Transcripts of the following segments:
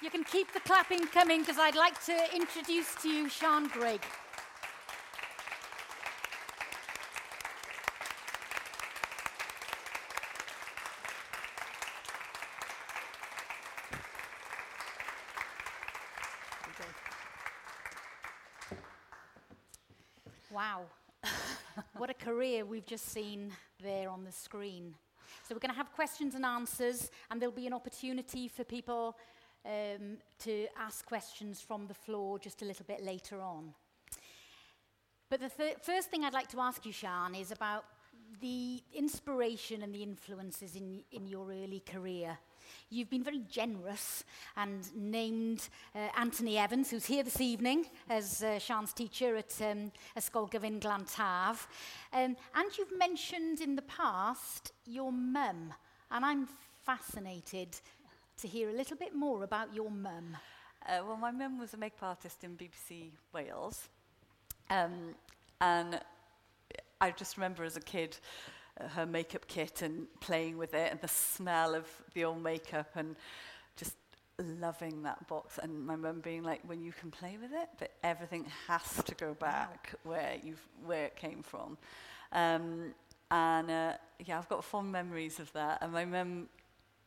You can keep the clapping coming because I'd like to introduce to you Sean Gregg. Wow. what a career we've just seen there on the screen. So, we're going to have questions and answers, and there'll be an opportunity for people um, to ask questions from the floor just a little bit later on. But the th first thing I'd like to ask you, Shan, is about the inspiration and the influences in, in your early career. You've been very generous and named uh, Anthony Evans, who's here this evening as uh, Sian's teacher at um, Ysgol Gyfyn Glantaf. Um, and you've mentioned in the past your mum, and I'm fascinated to hear a little bit more about your mum. Uh, well, my mum was a makeup artist in BBC Wales. Um, and I just remember as a kid uh, her makeup kit and playing with it and the smell of the old makeup and just loving that box. And my mum being like, when you can play with it, but everything has to go back where, you've, where it came from. Um, and uh, yeah, I've got fond memories of that. And my mum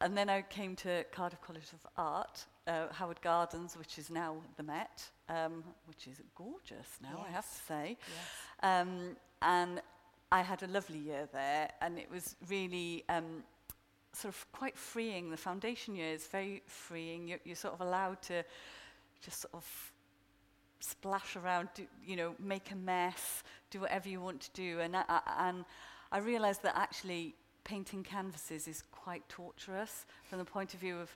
and then I came to Cardiff College of Art uh, Howard Gardens, which is now the Met, um, which is gorgeous now, yes. I have to say. Yes. Um, and I had a lovely year there, and it was really um, sort of quite freeing. The foundation year is very freeing. You're, you're sort of allowed to just sort of splash around, do, you know, make a mess, do whatever you want to do. And I, I, and I realized that actually painting canvases is quite torturous from the point of view of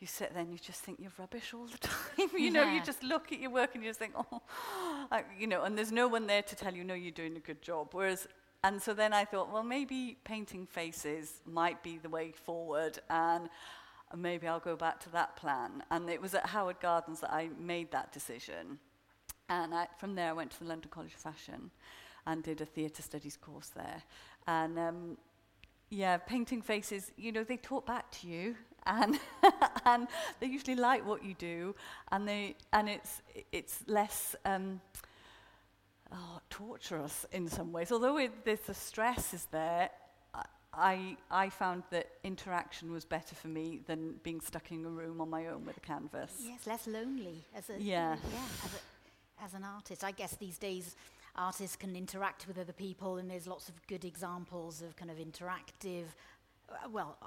you sit there and you just think you're rubbish all the time. you know, you just look at your work and you just think, oh, I, you know, and there's no one there to tell you, no, you're doing a good job. Whereas, and so then I thought, well, maybe painting faces might be the way forward. And maybe I'll go back to that plan. And it was at Howard Gardens that I made that decision. And I, from there, I went to the London College of Fashion and did a theatre studies course there. And um, yeah, painting faces, you know, they talk back to you and and they usually like what you do, and they and it's it's less. Um, oh, torturous in some ways. Although it, there's the stress is there, I, I found that interaction was better for me than being stuck in a room on my own with a canvas. Yes, less lonely as a yeah, yeah as, a, as an artist. I guess these days artists can interact with other people, and there's lots of good examples of kind of interactive Uh, well, uh,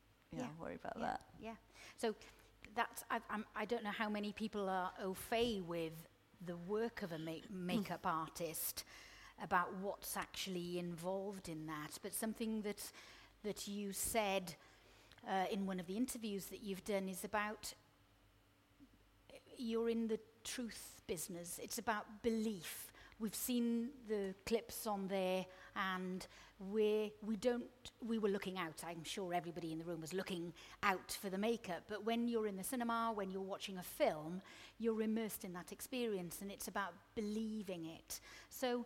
you yeah. know, worry about yeah. that. Yeah. So that's, I, I'm, I don't know how many people are au fait with the work of a ma mm. makeup artist about what's actually involved in that. But something that, that you said uh, in one of the interviews that you've done is about you're in the truth business. It's about belief. We've seen the clips on there and we we don't we were looking out i'm sure everybody in the room was looking out for the makeup but when you're in the cinema when you're watching a film you're immersed in that experience and it's about believing it so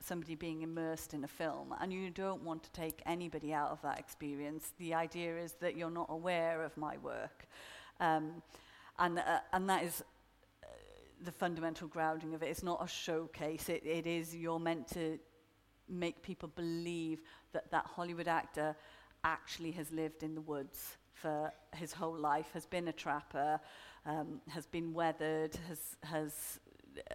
somebody being immersed in a film. And you don't want to take anybody out of that experience. The idea is that you're not aware of my work. Um, and, uh, and that is uh, the fundamental grounding of it. It's not a showcase, it, it is you're meant to make people believe that that Hollywood actor actually has lived in the woods for his whole life, has been a trapper, um, has been weathered, has, has uh,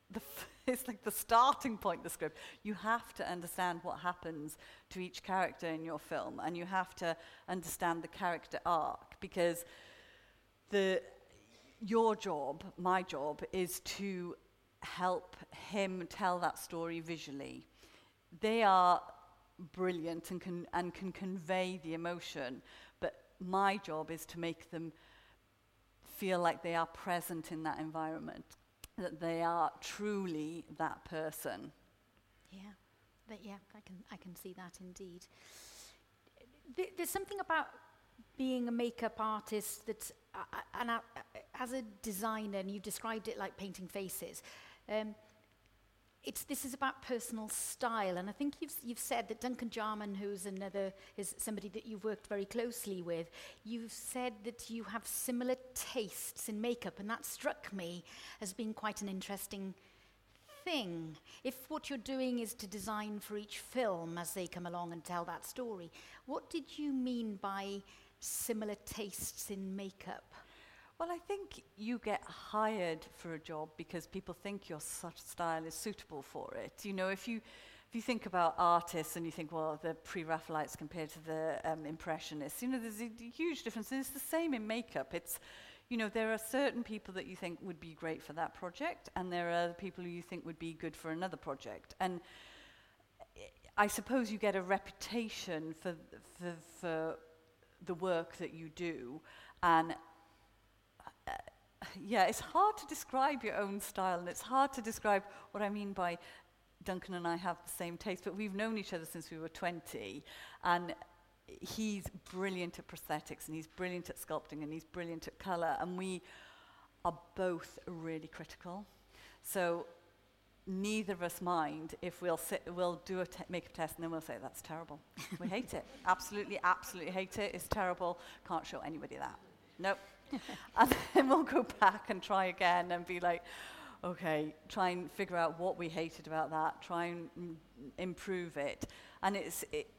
the f- it's like the starting point, the script. You have to understand what happens to each character in your film, and you have to understand the character arc because the, your job, my job, is to help him tell that story visually. They are brilliant and can, and can convey the emotion, but my job is to make them – feel like they are present in that environment, that they are truly that person. Yeah, but yeah, I can, I can see that indeed. Th- there's something about being a makeup artist that, uh, uh, and uh, as a designer, and you described it like painting faces. Um, it's, this is about personal style. And I think you've, you've said that Duncan Jarman, who's another, is somebody that you've worked very closely with, you've said that you have similar tastes in makeup. And that struck me as being quite an interesting thing. If what you're doing is to design for each film as they come along and tell that story, what did you mean by similar tastes in makeup? Well, I think you get hired for a job because people think your style is suitable for it. You know, if you if you think about artists and you think, well, the pre-Raphaelites compared to the um, Impressionists, you know, there's a huge difference. And it's the same in makeup. It's, you know, there are certain people that you think would be great for that project, and there are people who you think would be good for another project. And I suppose you get a reputation for for, for the work that you do, and yeah, it's hard to describe your own style, and it's hard to describe what I mean by Duncan and I have the same taste, but we've known each other since we were 20, and he's brilliant at prosthetics, and he's brilliant at sculpting, and he's brilliant at colour, and we are both really critical. So neither of us mind if we'll sit, we'll do a te- makeup test and then we'll say that's terrible. we hate it. Absolutely, absolutely hate it. It's terrible. Can't show anybody that. Nope and then we'll go back and try again and be like, okay, try and figure out what we hated about that, try and improve it. And it's, it,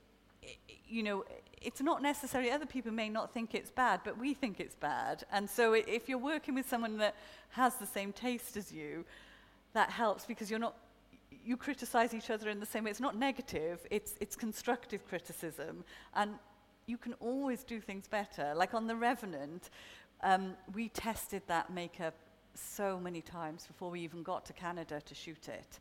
it, you know, it's not necessary. other people may not think it's bad, but we think it's bad. And so if you're working with someone that has the same taste as you, that helps because you're not, you criticize each other in the same way. It's not negative, it's, it's constructive criticism. And you can always do things better. Like on The Revenant, Um, we tested that makeup so many times before we even got to Canada to shoot it.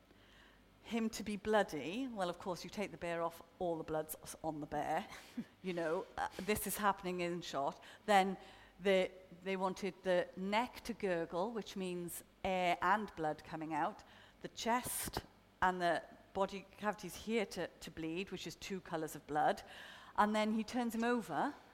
him to be bloody. Well, of course, you take the bear off, all the blood's on the bear. you know, uh, this is happening in shot. Then the, they wanted the neck to gurgle, which means air and blood coming out, the chest and the body cavities here to, to bleed, which is two colours of blood. And then he turns him over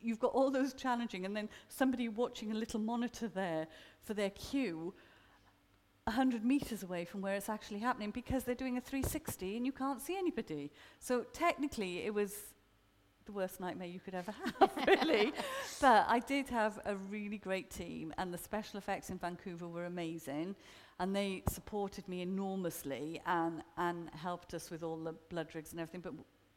you've got all those challenging, and then somebody watching a little monitor there for their cue 100 meters away from where it's actually happening because they're doing a 360 and you can't see anybody. So technically, it was the worst nightmare you could ever have, really. but I did have a really great team, and the special effects in Vancouver were amazing. And they supported me enormously and, and helped us with all the blood rigs and everything. But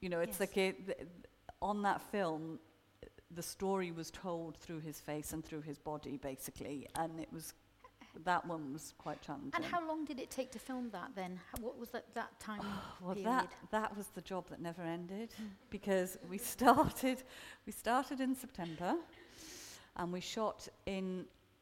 You know, it's yes. like it, th- on that film, the story was told through his face and through his body, basically, and it was that one was quite challenging. And how long did it take to film that then? How, what was that, that time oh, well, period? That, that was the job that never ended because we started, we started in September and we shot in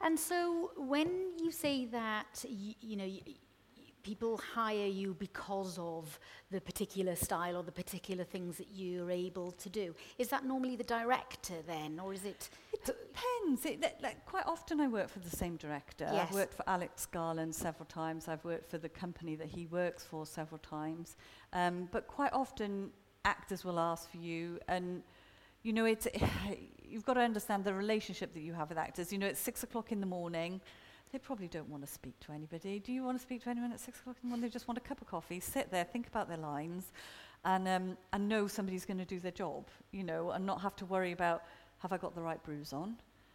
and so when you say that, you, you know. Y- people hire you because of the particular style or the particular things that you're able to do. Is that normally the director then, or is it? It depends. It, like, like quite often I work for the same director. Yes. I've worked for Alex Garland several times. I've worked for the company that he works for several times. Um, but quite often actors will ask for you and you know, it's, you've got to understand the relationship that you have with actors. You know, it's six o'clock in the morning. They probably don't want to speak to anybody. Do you want to speak to anyone at six o'clock in the morning? They just want a cup of coffee, sit there, think about their lines, and, um, and know somebody's going to do their job, you know, and not have to worry about have I got the right bruise on?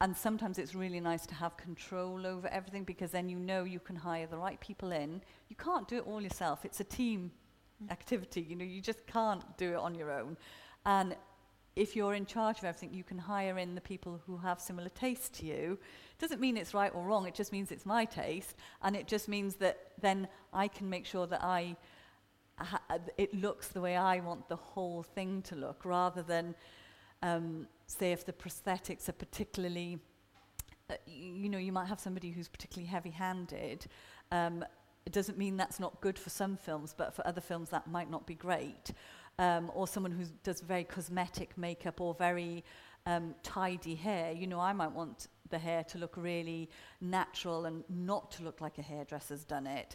and sometimes it's really nice to have control over everything because then you know you can hire the right people in. You can't do it all yourself. It's a team mm. activity. You know, you just can't do it on your own. And if you're in charge of everything, you can hire in the people who have similar tastes to you. Doesn't mean it's right or wrong. It just means it's my taste, and it just means that then I can make sure that I it looks the way I want the whole thing to look, rather than um, say if the prosthetics are particularly uh, you know you might have somebody who's particularly heavy-handed um, it doesn't mean that's not good for some films but for other films that might not be great um, or someone who does very cosmetic makeup or very um, tidy hair, you know, I might want the hair to look really natural and not to look like a hairdresser's done it.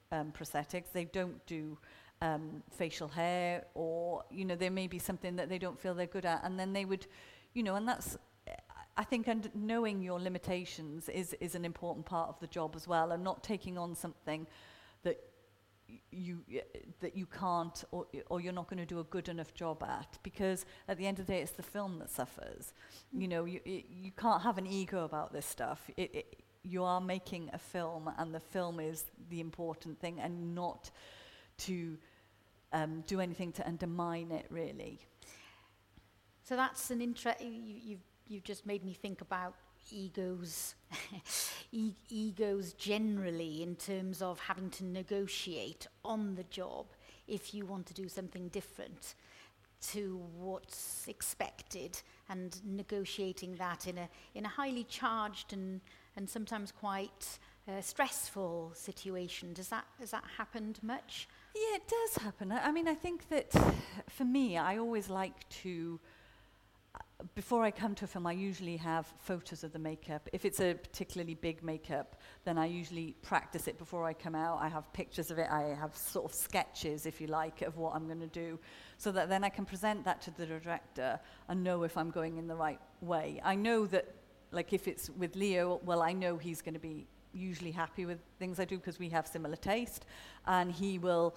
um, prosthetics. They don't do um, facial hair or, you know, there may be something that they don't feel they're good at. And then they would, you know, and that's, I think and knowing your limitations is, is an important part of the job as well and not taking on something that you that you can't or, or you're not going to do a good enough job at because at the end of the day it's the film that suffers you mm. know you, you can't have an ego about this stuff it, it, you are making a film, and the film is the important thing, and not to um, do anything to undermine it, really. So that's an interest. You, you've you've just made me think about egos, e egos generally in terms of having to negotiate on the job if you want to do something different to what's expected and negotiating that in a in a highly charged and and sometimes quite uh, stressful situation. Does that, has that happened much? Yeah, it does happen. I, I mean, I think that for me, I always like to uh, before I come to a film, I usually have photos of the makeup. If it's a particularly big makeup, then I usually practice it before I come out. I have pictures of it. I have sort of sketches, if you like, of what I'm going to do, so that then I can present that to the director and know if I'm going in the right way. I know that Like if it's with Leo, well, I know he's going to be usually happy with things I do because we have similar taste, and he will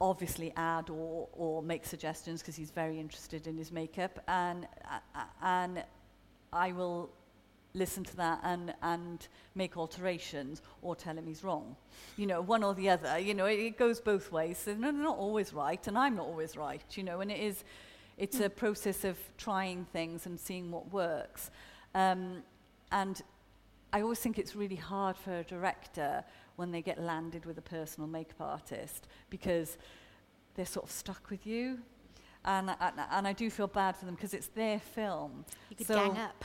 obviously add or, or make suggestions because he's very interested in his makeup, and uh, and I will listen to that and and make alterations or tell him he's wrong, you know, one or the other. You know, it, it goes both ways. So they're not always right, and I'm not always right. You know, and it is. It's a process of trying things and seeing what works. Um, and I always think it's really hard for a director when they get landed with a personal makeup artist because they're sort of stuck with you. And, and, and I do feel bad for them because it's their film. You could so gang up.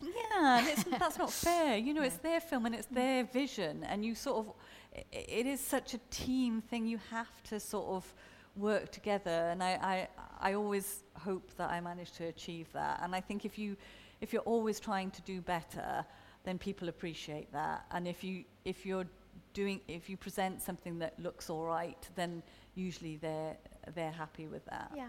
Yeah, that's not fair. You know, it's their film and it's their mm. vision, and you sort of, it, it is such a team thing. You have to sort of work together, and I, I, I always hope that I manage to achieve that. And I think if you if you're always trying to do better, then people appreciate that. And if you if you're doing if you present something that looks all right, then usually they're they're happy with that. Yeah.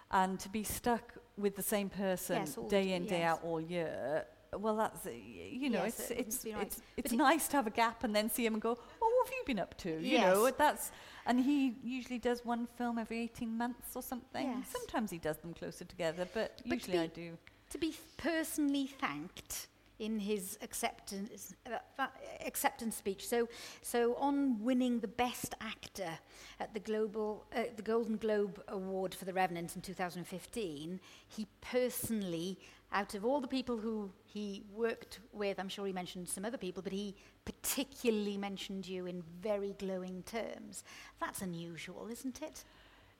And to be stuck with the same person yes, day in yes. day out all year. Well, that's uh, you know yes, it's it it's right. it's, it's but nice to have a gap and then see him and go, oh, what have you been up to? You know that's and he usually does one film every 18 months or something. Sometimes he does them closer together, but, but usually I do to be personally thanked in his acceptance uh, acceptance speech. So, so on winning the best actor at the global uh, the Golden Globe Award for The Revenant in 2015, he personally, out of all the people who he worked with, I'm sure he mentioned some other people, but he particularly mentioned you in very glowing terms. That's unusual, isn't it?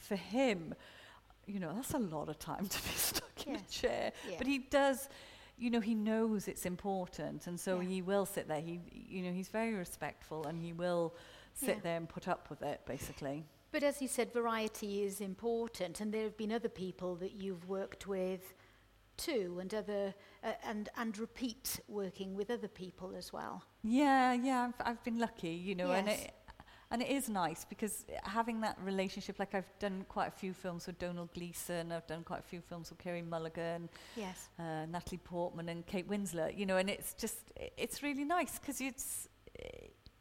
for him, you know, that's a lot of time to be stuck yeah. in a chair. Yeah. But he does, you know, he knows it's important. And so yeah. he will sit there. He, you know, he's very respectful and he will sit yeah. there and put up with it, basically. But as you said, variety is important. And there have been other people that you've worked with too and other uh, and and repeat working with other people as well yeah yeah i've, I've been lucky you know yes. and it, And it is nice because having that relationship, like I've done quite a few films with Donald Gleeson, I've done quite a few films with Kerry Mulligan, yes. uh, Natalie Portman and Kate Winslet, you know, and it's just, it's really nice because it's,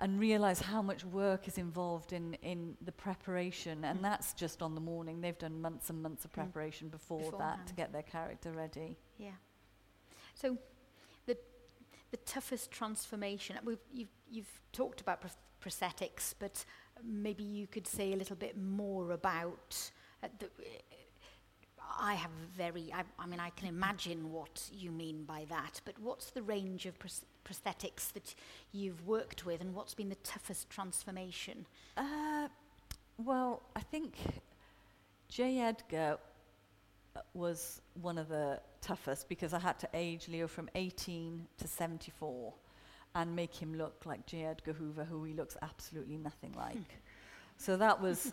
and realize how much work is involved in, in the preparation. And mm. that's just on the morning. They've done months and months of mm. preparation mm. before Beforehand. that to get their character ready. Yeah. So the, the toughest transformation, we've, you've, you've talked about pr prosthetics, but maybe you could say a little bit more about uh, the, uh, I have very, I, I, mean, I can imagine what you mean by that, but what's the range of prosthetics that you've worked with and what's been the toughest transformation? Uh, well, I think J. Edgar uh, was one of the toughest because I had to age Leo from 18 to 74. and make him look like J. Edgar Hoover, who he looks absolutely nothing like. so that was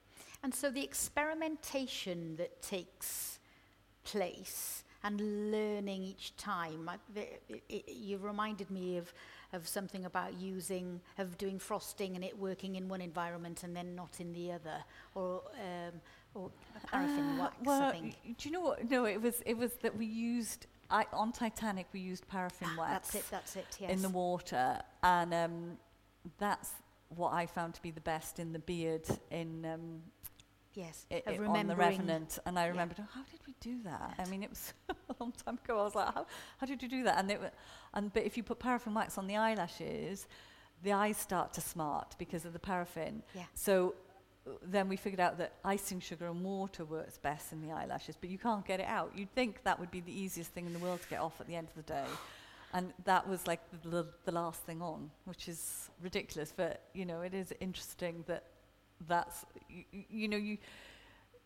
And so the experimentation that takes place and learning each time, I, it, it, you reminded me of of something about using of doing frosting and it working in one environment and then not in the other or um, Or oh, ah, paraffin uh, wax, well, I think. Do you know what? No, it was, it was that we used I, on Titanic we used paraffin ah, wax. That's it. That's it. Yes. In the water, and um, that's what I found to be the best in the beard in. Um, yes, it, it on the Revenant, and I remembered, yeah. oh, how did we do that? I mean, it was a long time ago. I was like, how, how did you do that? And it, and but if you put paraffin wax on the eyelashes, the eyes start to smart because of the paraffin. Yeah. So then we figured out that icing sugar and water works best in the eyelashes, but you can't get it out. You'd think that would be the easiest thing in the world to get off at the end of the day. And that was like the, the, the last thing on, which is ridiculous. But, you know, it is interesting that that's, you, you know, you,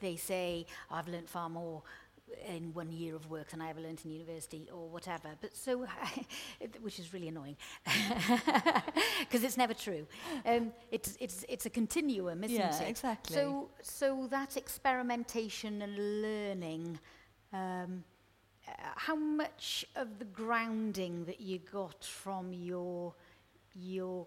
they say, oh, I've learned far more in one year of work than I ever learned in university or whatever. But so, which is really annoying because it's never true. Um, it's it's it's a continuum, isn't yeah, it? Yeah, exactly. So so that experimentation and learning. Um, uh, how much of the grounding that you got from your your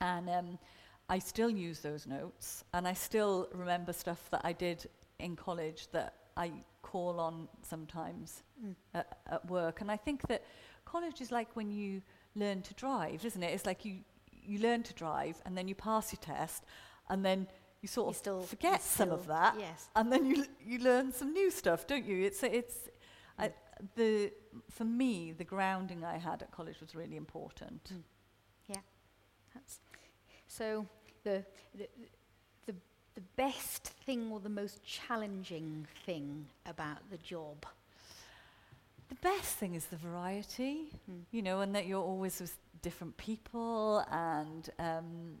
and. Um, I still use those notes, and I still remember stuff that I did in college that I call on sometimes mm. at, at work. And I think that college is like when you learn to drive, isn't it? It's like you, you learn to drive and then you pass your test and then you sort you of still, forget still, some of that. Yes. And then you, you learn some new stuff, don't you? It's, it's, mm. I, hmm. the, for me, the grounding I had at college was really important. Mm. Yeah. That's so the, the, the the best thing or the most challenging thing about the job? The best thing is the variety, mm. you know, and that you're always with different people and um,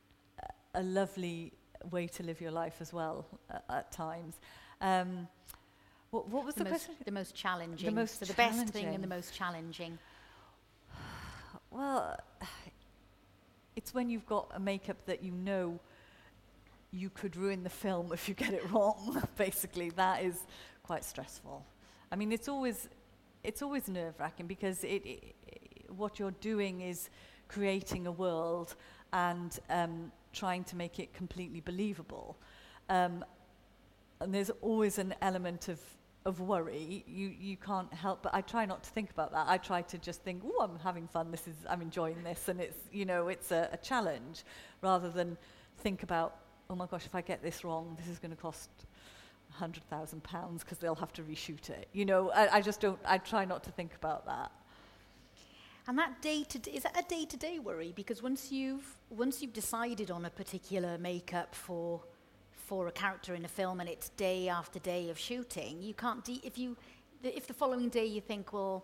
a, lovely way to live your life as well uh, at times. Um, what, what was the, the most, question? The most challenging. The most so the best thing and the most challenging. well, it's when you've got a makeup that you know you could ruin the film if you get it wrong. Basically, that is quite stressful. I mean, it's always it's always nerve wracking because it, it, what you're doing is creating a world and um, trying to make it completely believable. Um, and there's always an element of of worry, you, you can't help but I try not to think about that. I try to just think, oh, I'm having fun. This is I'm enjoying this, and it's you know it's a, a challenge, rather than think about oh my gosh, if I get this wrong, this is going to cost £100,000 because they'll have to reshoot it. You know, I, I just don't, I try not to think about that. And that day to day, is that a day to day worry? Because once you've once you've decided on a particular makeup for for a character in a film, and it's day after day of shooting, you can't de- if you if the following day you think, well,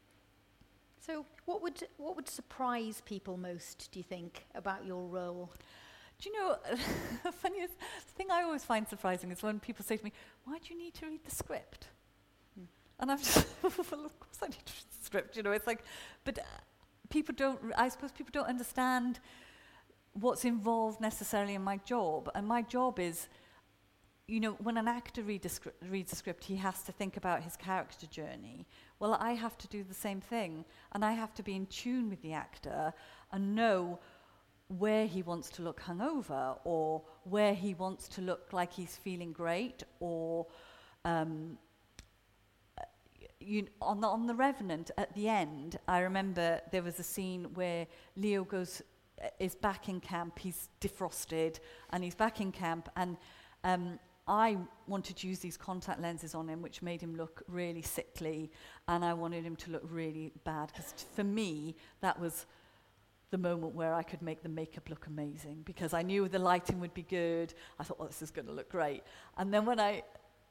So, what would what would surprise people most? Do you think about your role? Do you know the funniest thing I always find surprising is when people say to me, "Why do you need to read the script?" Mm. And I'm just, well, of course I need to read the script. You know, it's like, but uh, people don't, I suppose people don't understand what's involved necessarily in my job. And my job is, you know, when an actor read a reads a script, he has to think about his character journey. Well, I have to do the same thing, and I have to be in tune with the actor and know where he wants to look hungover or where he wants to look like he's feeling great or um, you, on, the, on The Revenant, at the end, I remember there was a scene where Leo goes, uh, is back in camp, he's defrosted, and he's back in camp, and um, I wanted to use these contact lenses on him, which made him look really sickly, and I wanted him to look really bad, because for me, that was the moment where I could make the makeup look amazing because I knew the lighting would be good. I thought, well, oh, this is going to look great. And then when I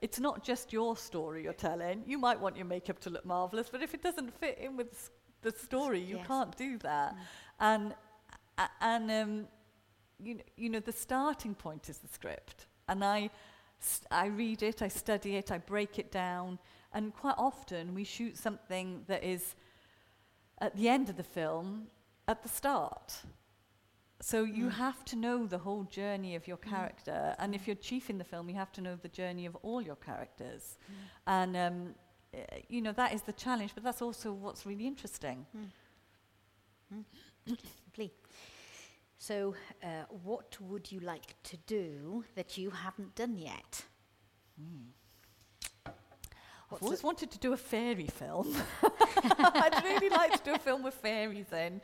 it's not just your story you're telling. You might want your makeup to look marvelous, but if it doesn't fit in with the story, you yes. can't do that. Mm. And and um, you know, you know, the starting point is the script, and I. I read it, I study it, I break it down, and quite often we shoot something that is at the end of the film at the start. So you mm. have to know the whole journey of your hmm. character, mm. and if you're chief in the film, you have to know the journey of all your characters, mm. and um, uh, you know that is the challenge, but that's also what's really interesting. Hmm. Hmm. Please. so, uh, what would you like to do that you haven't done yet? I've always wanted to do a fairy film. I'd really like to do a film with fairies then.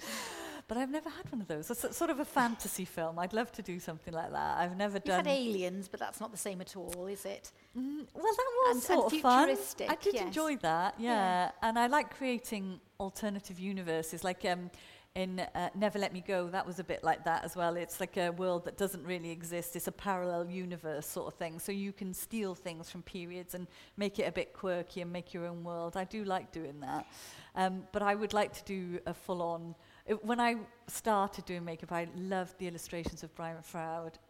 But I've never had one of those. It's sort of a fantasy film. I'd love to do something like that. I've never You've done. had aliens, but that's not the same at all, is it? Mm, well, that was and, sort and of fun. I did yes. enjoy that, yeah. yeah. And I like creating alternative universes. Like, um, in uh, Never Let Me Go, that was a bit like that as well. It's like a world that doesn't really exist, it's a parallel universe sort of thing. So you can steal things from periods and make it a bit quirky and make your own world. I do like doing that. Um, but I would like to do a full on. Uh, when I started doing makeup, I loved the illustrations of Brian Froud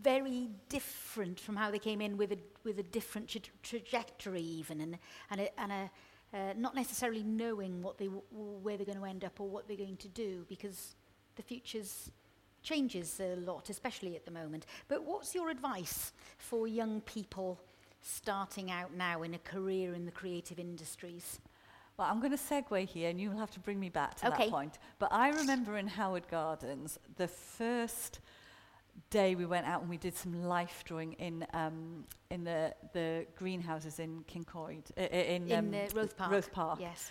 very different from how they came in with a, with a different tra trajectory even and, and a, and a uh, not necessarily knowing what they where they're going to end up or what they're going to do because the future's changes a lot, especially at the moment. But what's your advice for young people starting out now in a career in the creative industries? Well, I'm going to segue here, and you'll have to bring me back to okay. that point. But I remember in Howard Gardens the first day we went out and we did some life drawing in um, in the the greenhouses in Kincoid uh, in, in um, uh, Roth Park. Roth Park. Yes.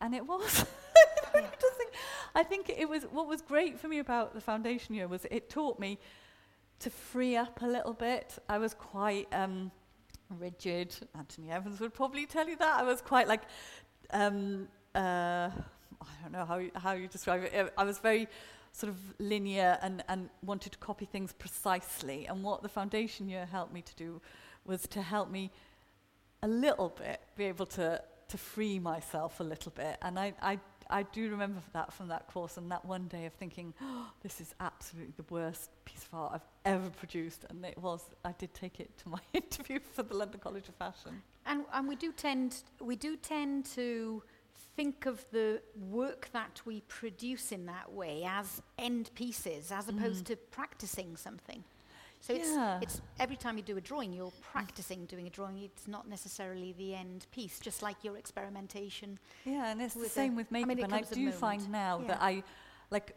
And it was. yeah. I think it was, what was great for me about the foundation year was it taught me to free up a little bit. I was quite um, rigid. Anthony Evans would probably tell you that. I was quite like, um, uh, I don't know how how you describe it. I was very sort of linear and, and wanted to copy things precisely. And what the foundation year helped me to do was to help me a little bit be able to, to free myself a little bit. And I, I, I do remember that from that course and that one day of thinking, oh, this is absolutely the worst piece of art I've ever produced. And it was, I did take it to my interview for the London College of Fashion. And, and we do tend, we do tend to think of the work that we produce in that way as end pieces, as mm-hmm. opposed mm. to practicing something. So yeah. it's, it's every time you do a drawing, you're practicing doing a drawing. It's not necessarily the end piece, just like your experimentation. Yeah, and it's the same with makeup. I mean, and I do find now yeah. that I, like,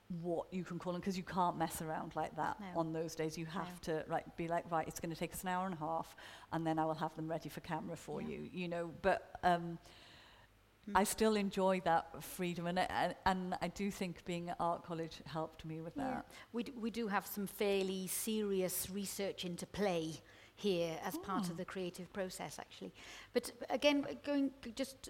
what you can call them because you can't mess around like that no. on those days. You have no. to right, be like, right, it's going to take us an hour and a half, and then I will have them ready for camera for yeah. you, you know. But um, mm. I still enjoy that freedom, and, and, and I do think being at art college helped me with yeah. that. We, d- we do have some fairly serious research into play here as mm. part of hmm. the creative process, actually. But again, going just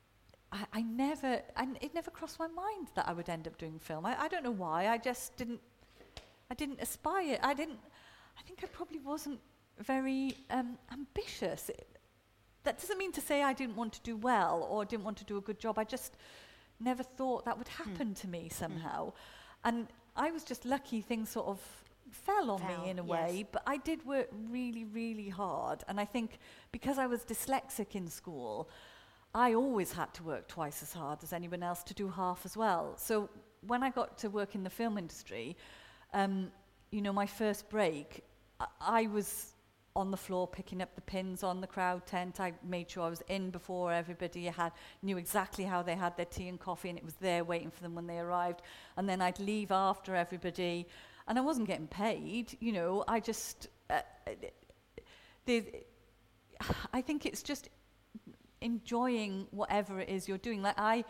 I, I never, and it never crossed my mind that I would end up doing film. I, I don't know why. I just didn't I didn't aspire. I didn't. I think I probably wasn't very um, ambitious. It, that doesn't mean to say I didn't want to do well or didn't want to do a good job. I just never thought that would hmm. happen mm. to me hmm. somehow. Mm. And I was just lucky things sort of fell on fell, me in a yes. way, but I did work really, really hard. And I think because I was dyslexic in school, I always had to work twice as hard as anyone else to do half as well. So when I got to work in the film industry, um, you know, my first break, I, I was on the floor picking up the pins on the crowd tent. I made sure I was in before everybody had knew exactly how they had their tea and coffee and it was there waiting for them when they arrived. And then I'd leave after everybody and I wasn't getting paid, you know, I just uh, I think it's just enjoying whatever it is you're doing. Like I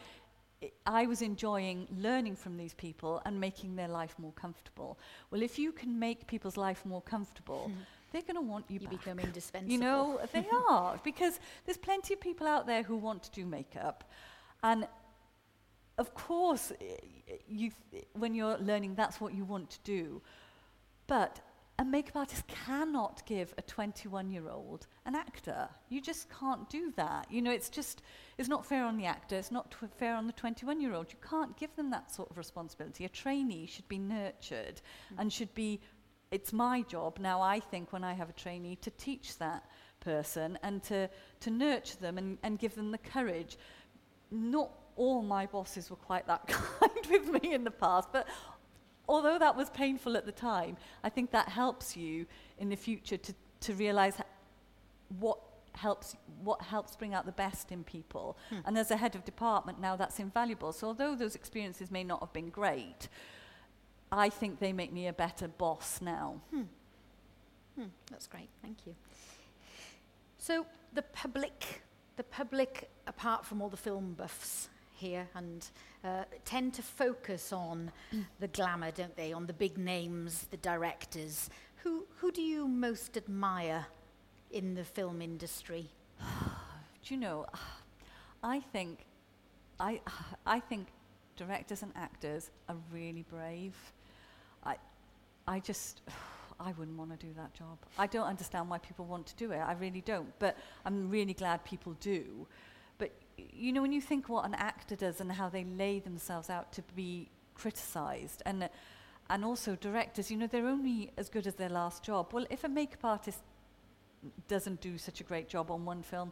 I was enjoying learning from these people and making their life more comfortable. Well, if you can make people's life more comfortable, hmm. they're going to want you, you back. become indispensable. You know, they are because there's plenty of people out there who want to do makeup, and of course, eh, you when you're learning, that's what you want to do. But a makeup artist cannot give a 21 year old an actor. You just can't do that. You know, it's just, it's not fair on the actor, it's not fair on the 21 year old. You can't give them that sort of responsibility. A trainee should be nurtured mm. and should be, it's my job now, I think, when I have a trainee, to teach that person and to, to nurture them and, and give them the courage. Not all my bosses were quite that kind with me in the past, but although that was painful at the time, I think that helps you in the future to, to realize what helps what helps bring out the best in people hmm. and as a head of department now that's invaluable so although those experiences may not have been great i think they make me a better boss now hmm. Hmm, that's great thank you so the public the public apart from all the film buffs here and uh, tend to focus on the glamour, don't they? On the big names, the directors. Who, who do you most admire in the film industry? do you know, I think, I, I think directors and actors are really brave. I, I just, I wouldn't want to do that job. I don't understand why people want to do it. I really don't. But I'm really glad people do you know, when you think what an actor does and how they lay themselves out to be criticised, and, uh, and also directors, you know, they're only as good as their last job. Well, if a makeup artist doesn't do such a great job on one film,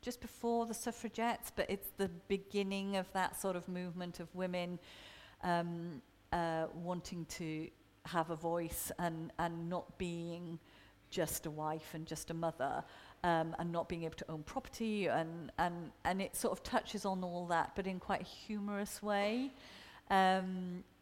just before the suffragettes but it's the beginning of that sort of movement of women um, uh, wanting to have a voice and and not being just a wife and just a mother um, and not being able to own property and and and it sort of touches on all that but in quite a humorous way um,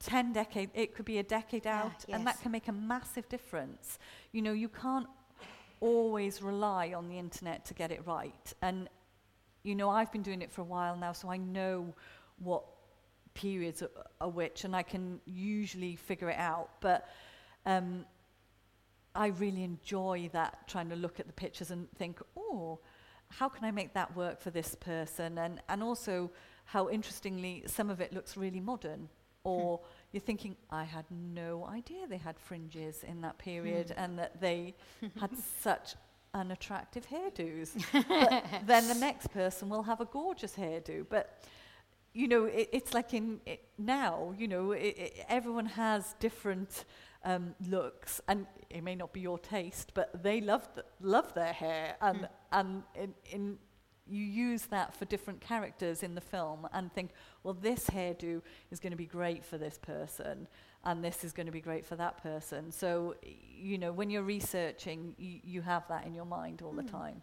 10 decades, it could be a decade out, ah, yes. and that can make a massive difference. You know, you can't always rely on the internet to get it right. And, you know, I've been doing it for a while now, so I know what periods are, are which, and I can usually figure it out. But um, I really enjoy that, trying to look at the pictures and think, oh, how can I make that work for this person? And, and also, how interestingly some of it looks really modern. or you're thinking, I had no idea they had fringes in that period hmm. and that they had such unattractive hairdos. then the next person will have a gorgeous hairdo. But, you know, it, it's like in it now, you know, it, everyone has different um, looks, and it may not be your taste, but they love th- love their hair, and mm. and in, in you use that for different characters in the film and think, well, this hairdo is going to be great for this person and this is going to be great for that person. So, you know, when you're researching, you, you have that in your mind all mm. the hmm. time.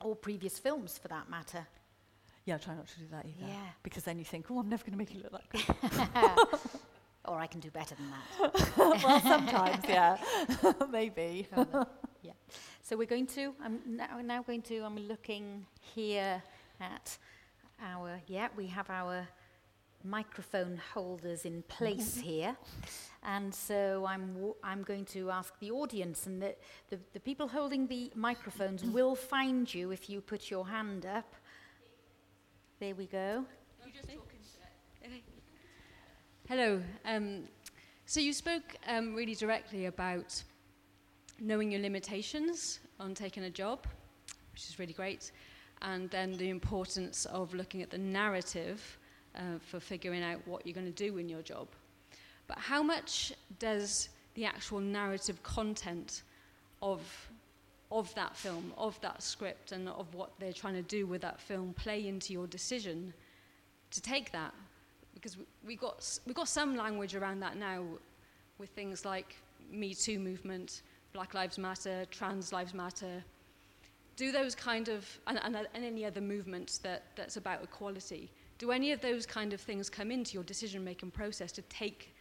Or previous films for that matter. Yeah, I try not to do that either. Yeah. Because then you think, oh, I'm never going to make it look that good. or I can do better than that. well, sometimes, yeah, maybe. yeah. So we're going to. I'm now, now going to. I'm looking here at our. Yeah, we have our microphone holders in place mm-hmm. here. And so I'm, w- I'm going to ask the audience, and the, the, the people holding the microphones will find you if you put your hand up. There we go. You Hello. Um, so you spoke um, really directly about knowing your limitations on taking a job, which is really great, and then the importance of looking at the narrative uh, for figuring out what you're going to do in your job. But how much does the actual narrative content of of that film, of that script, and of what they're trying to do with that film play into your decision to take that because we, have got we got some language around that now with things like Me Too movement, Black Lives Matter, Trans Lives Matter. Do those kind of and, and, and any other movements that that's about equality. Do any of those kind of things come into your decision making process to take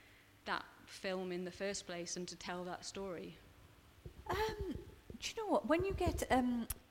that film in the first place and to tell that story? Um, do you know what? When you get um,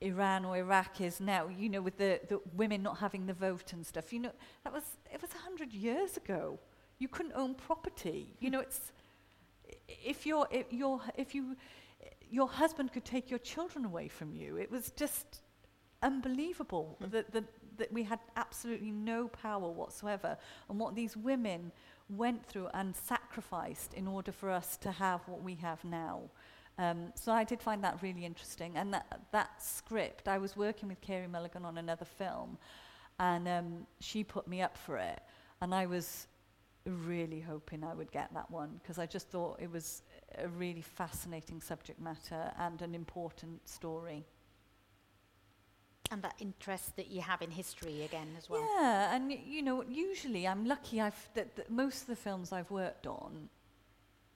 Iran or Iraq is now, you know, with the, the women not having the vote and stuff. You know, that was, it was 100 years ago. You couldn't own property. You know, it's if your if your if you your husband could take your children away from you. It was just unbelievable mm. that, that that we had absolutely no power whatsoever, and what these women went through and sacrificed in order for us to have what we have now. Um, so I did find that really interesting. And that, that script, I was working with Kerry Mulligan on another film, and um, she put me up for it. And I was really hoping I would get that one because I just thought it was a really fascinating subject matter and an important story. And that interest that you have in history again as well. Yeah, and you know, usually I'm lucky I've that, that most of the films I've worked on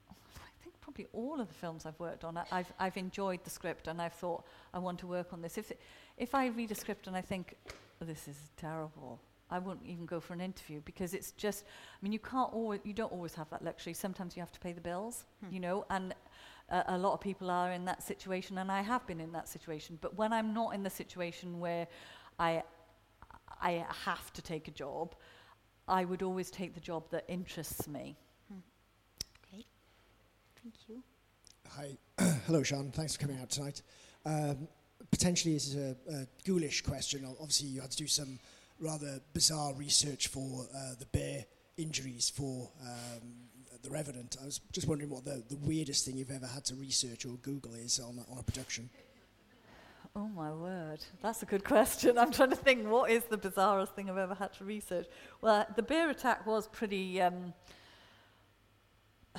I think probably all of the films I've worked on I've I've enjoyed the script and I've thought I want to work on this. If if I read a script and I think oh, this is terrible, I wouldn't even go for an interview because it's just, I mean, you can't always, you don't always have that luxury. Sometimes you have to pay the bills, hmm. you know, and uh, a lot of people are in that situation, and I have been in that situation. But when I'm not in the situation where I, I have to take a job, I would always take the job that interests me. Hmm. thank you. Hi, hello, Sean. Thanks for coming out tonight. Um, potentially, this is a, a, ghoulish question. Obviously, you had to do some rather bizarre research for uh, the bear injuries for um, the Revenant. I was just wondering what the, the weirdest thing you've ever had to research or Google is on a, on a production. Oh my word, that's a good question. I'm trying to think what is the bizarrest thing I've ever had to research. Well, the bear attack was pretty um,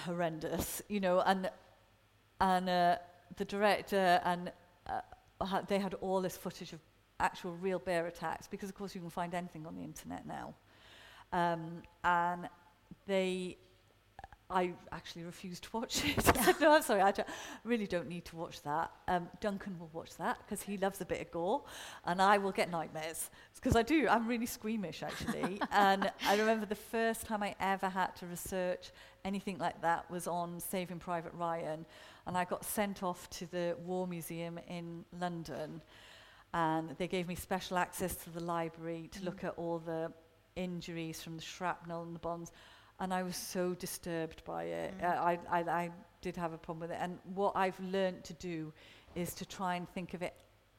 horrendous, you know, and and uh, the director and uh, they had all this footage of actual real bear attacks because of course you can find anything on the internet now. Um, and they, I actually refuse to watch it. Yeah. no, I'm sorry, I really don't need to watch that. Um, Duncan will watch that because he loves a bit of gore, and I will get nightmares because I do. I'm really squeamish, actually. and I remember the first time I ever had to research anything like that was on Saving Private Ryan, and I got sent off to the War Museum in London and they gave me special access to the library to mm. look at all the injuries from the shrapnel and the bombs and I was so disturbed by it. Mm. Uh, I, I, I did have a problem with it. And what I've learned to do is to try and think of it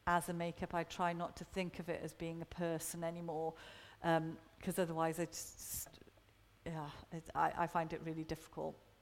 as a makeup. I try not to think of it as being a person anymore, because um, otherwise, I just, yeah, it, I, I find it really difficult.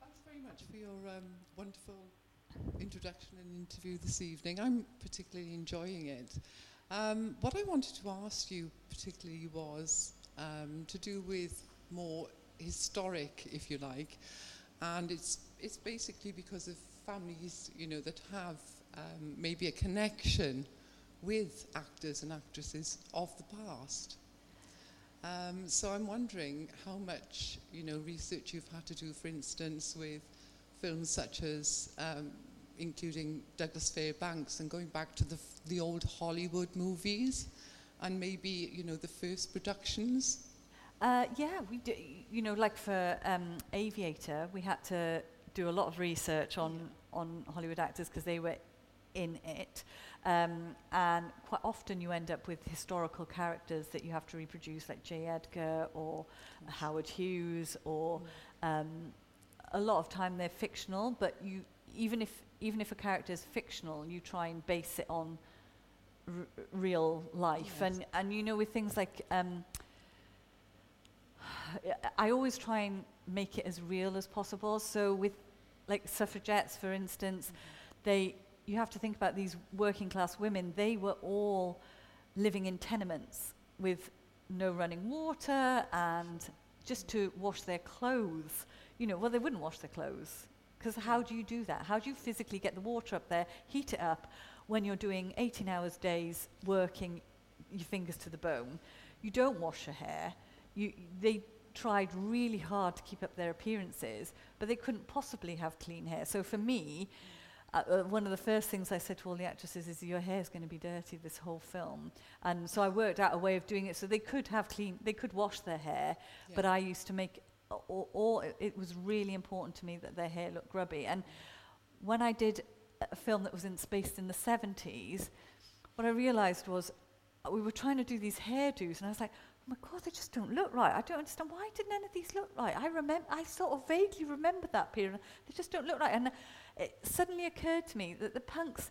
Thanks very much for your um, wonderful introduction and interview this evening. I'm particularly enjoying it. Um, what I wanted to ask you particularly was um, to do with more historic, if you like, and it's it's basically because of families, you know, that have um, maybe a connection with actors and actresses of the past. Um, so I'm wondering how much you know research you've had to do, for instance, with films such as um, including Douglas Fairbanks and going back to the, the old Hollywood movies and maybe, you know, the first productions? Uh, yeah, we do, you know, like for um, Aviator, we had to do a lot of research on, yeah. on Hollywood actors because they were in it. Um, and quite often you end up with historical characters that you have to reproduce, like J. Edgar or Howard Hughes or mm. um, a lot of time they're fictional, but you even if even if a character is fictional, you try and base it on real life. Yes. And and you know with things like um, I always try and make it as real as possible. So with like suffragettes, for instance, mm -hmm. they you have to think about these working class women. They were all living in tenements with no running water and just to wash their clothes you know, well, they wouldn't wash their clothes. Because how do you do that? How do you physically get the water up there, heat it up, when you're doing 18 hours days working your fingers to the bone? You don't wash your hair. You, they tried really hard to keep up their appearances, but they couldn't possibly have clean hair. So for me, uh, uh one of the first things I said to all the actresses is, "Your hair is going to be dirty this whole film." And so I worked out a way of doing it so they could have clean, they could wash their hair. Yeah. But I used to make or, or it, it was really important to me that their hair looked grubby. And when I did a film that was in spaced in the 70s, what I realized was uh, we were trying to do these hairdos, and I was like, oh my God, they just don't look right. I don't understand why did none of these look right. I remember, I sort of vaguely remember that period. They just don't look right. And it suddenly occurred to me that the punks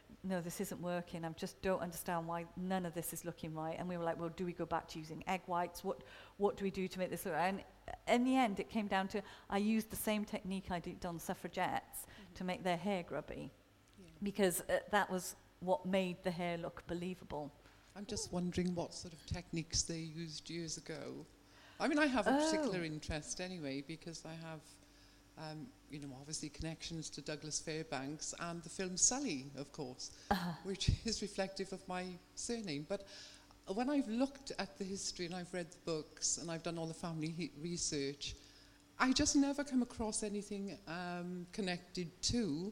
no, this isn't working. I just don't understand why none of this is looking right. And we were like, well, do we go back to using egg whites? What, what do we do to make this right? And in the end, it came down to I used the same technique I did on suffragettes mm-hmm. to make their hair grubby yeah. because uh, that was what made the hair look believable. I'm just wondering what sort of techniques they used years ago. I mean, I have a oh. particular interest anyway because I have – um, you know, obviously connections to Douglas Fairbanks and the film Sully, of course, uh -huh. which is reflective of my surname. But when I've looked at the history and I've read the books and I've done all the family research, I just never come across anything um, connected to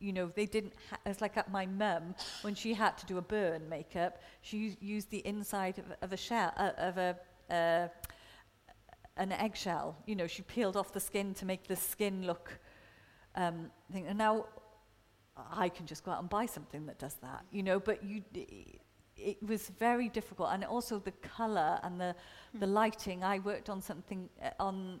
you know, they didn't, it's like at my mum, when she had to do a burn makeup, she used the inside of, of a shell, uh, of a, uh, an eggshell. You know, she peeled off the skin to make the skin look, um, thing. and now I can just go out and buy something that does that, you know, but you, it was very difficult. And also the colour and the, hmm. the lighting. I worked on something, uh, on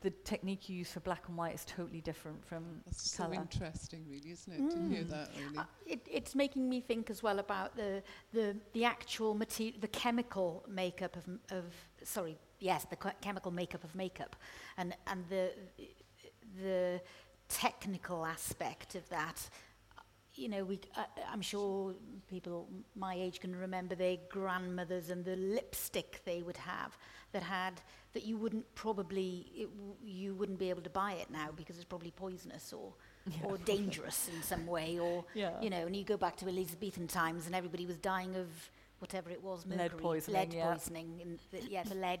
the technique you use for black and white is totally different from That's colour. so interesting, really, isn't it, mm. to hear mm. that, really? Uh, it, it's making me think as well about the, the, the actual material, the chemical makeup of, of sorry, yes, the chemical makeup of makeup and, and the, the technical aspect of that you know, we, uh, I'm sure people my age can remember their grandmothers and the lipstick they would have that had that you wouldn't probably it, you wouldn't be able to buy it now because it's probably poisonous or yeah. or dangerous in some way or yeah. you know, and you go back to Elizabethan times and everybody was dying of whatever it was, mercury, lead poisoning, lead yeah. poisoning, the, yeah, the lead.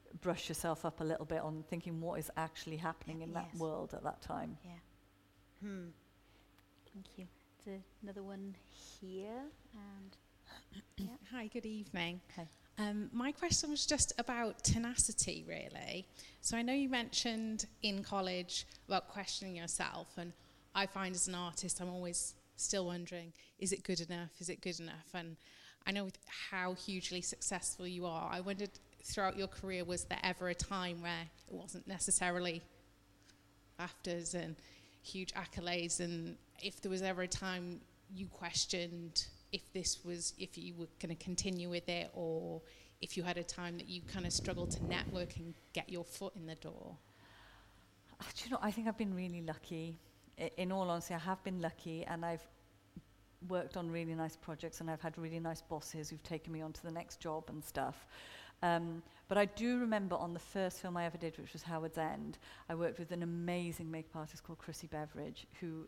brush yourself up a little bit on thinking what is actually happening in that world at that time. Yeah. Hmm. Thank you. There's another one here and. Yeah. Hi, good evening. Hi. Um, my question was just about tenacity, really. So I know you mentioned in college about questioning yourself, and I find as an artist, I'm always still wondering, is it good enough? Is it good enough? And I know how hugely successful you are. I wondered throughout your career, was there ever a time where it wasn't necessarily afters and huge accolades, and if there was ever a time you questioned? if this was if you were going to continue with it or if you had a time that you kind of struggled to network and get your foot in the door? Uh, do you know, I think I've been really lucky. I, in all honesty, I have been lucky and I've worked on really nice projects and I've had really nice bosses who've taken me on to the next job and stuff. Um, but I do remember on the first film I ever did, which was Howard's End, I worked with an amazing makeup artist called Chrissy Beveridge, who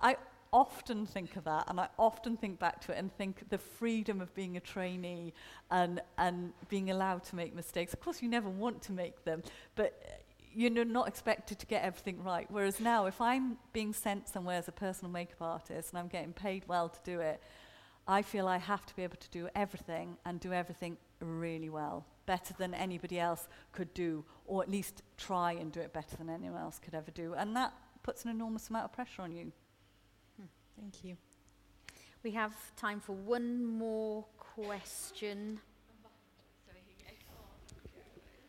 I often think of that, and I often think back to it and think the freedom of being a trainee and, and being allowed to make mistakes. Of course, you never want to make them, but you're not expected to get everything right. Whereas now, if I'm being sent somewhere as a personal makeup artist and I'm getting paid well to do it, I feel I have to be able to do everything and do everything really well, better than anybody else could do, or at least try and do it better than anyone else could ever do. And that puts an enormous amount of pressure on you. Thank you. We have time for one more question.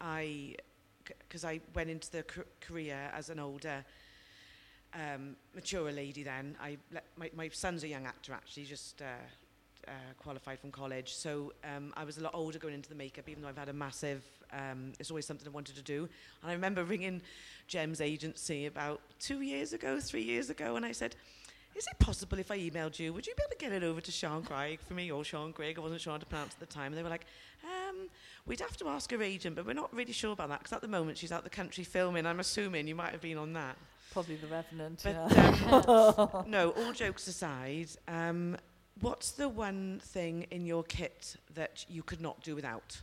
I, because I went into the career as an older. Um, mature lady then. I my, my son's a young actor actually, just uh, uh, qualified from college, so um, I was a lot older going into the makeup, even though I've had a massive, um, it's always something I wanted to do. And I remember ringing Gem's agency about two years ago, three years ago, and I said, is it possible if I emailed you, would you be able to get it over to Sean Craig for me or Sean Craig? I wasn't sure how to pronounce at the time. And they were like, um, we'd have to ask her agent, but we're not really sure about that because at the moment she's out the country filming. I'm assuming you might have been on that. Probably The Revenant. But, yeah. um, no, all jokes aside, um, What's the one thing in your kit that you could not do without?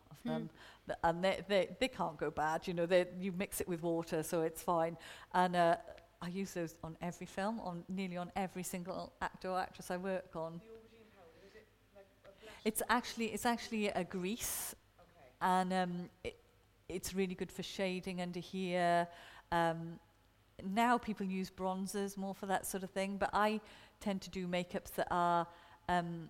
of them. mm. and they, they, they can't go bad, you know, they, you mix it with water, so it's fine. And uh, I use those on every film, on nearly on every single actor or actress I work on. it's actually it's actually a grease, okay. and um, it, it's really good for shading under here. Um, now people use bronzers more for that sort of thing, but I tend to do makeups that are um,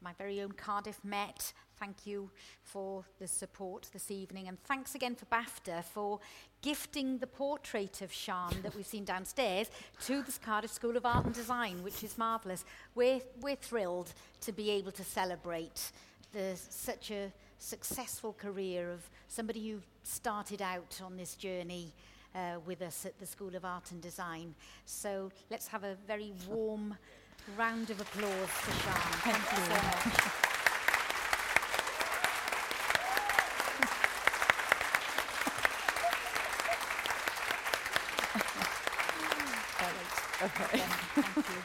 my very own Cardiff Met. Thank you for the support this evening. And thanks again for BAFTA for gifting the portrait of Sean that we've seen downstairs to the Cardiff School of Art and Design, which is marvellous. We're, we're thrilled to be able to celebrate the, such a successful career of somebody who started out on this journey uh, with us at the School of Art and Design. So let's have a very warm Round of applause for Sean. Thank, Thank you so much. Okay. Thank you.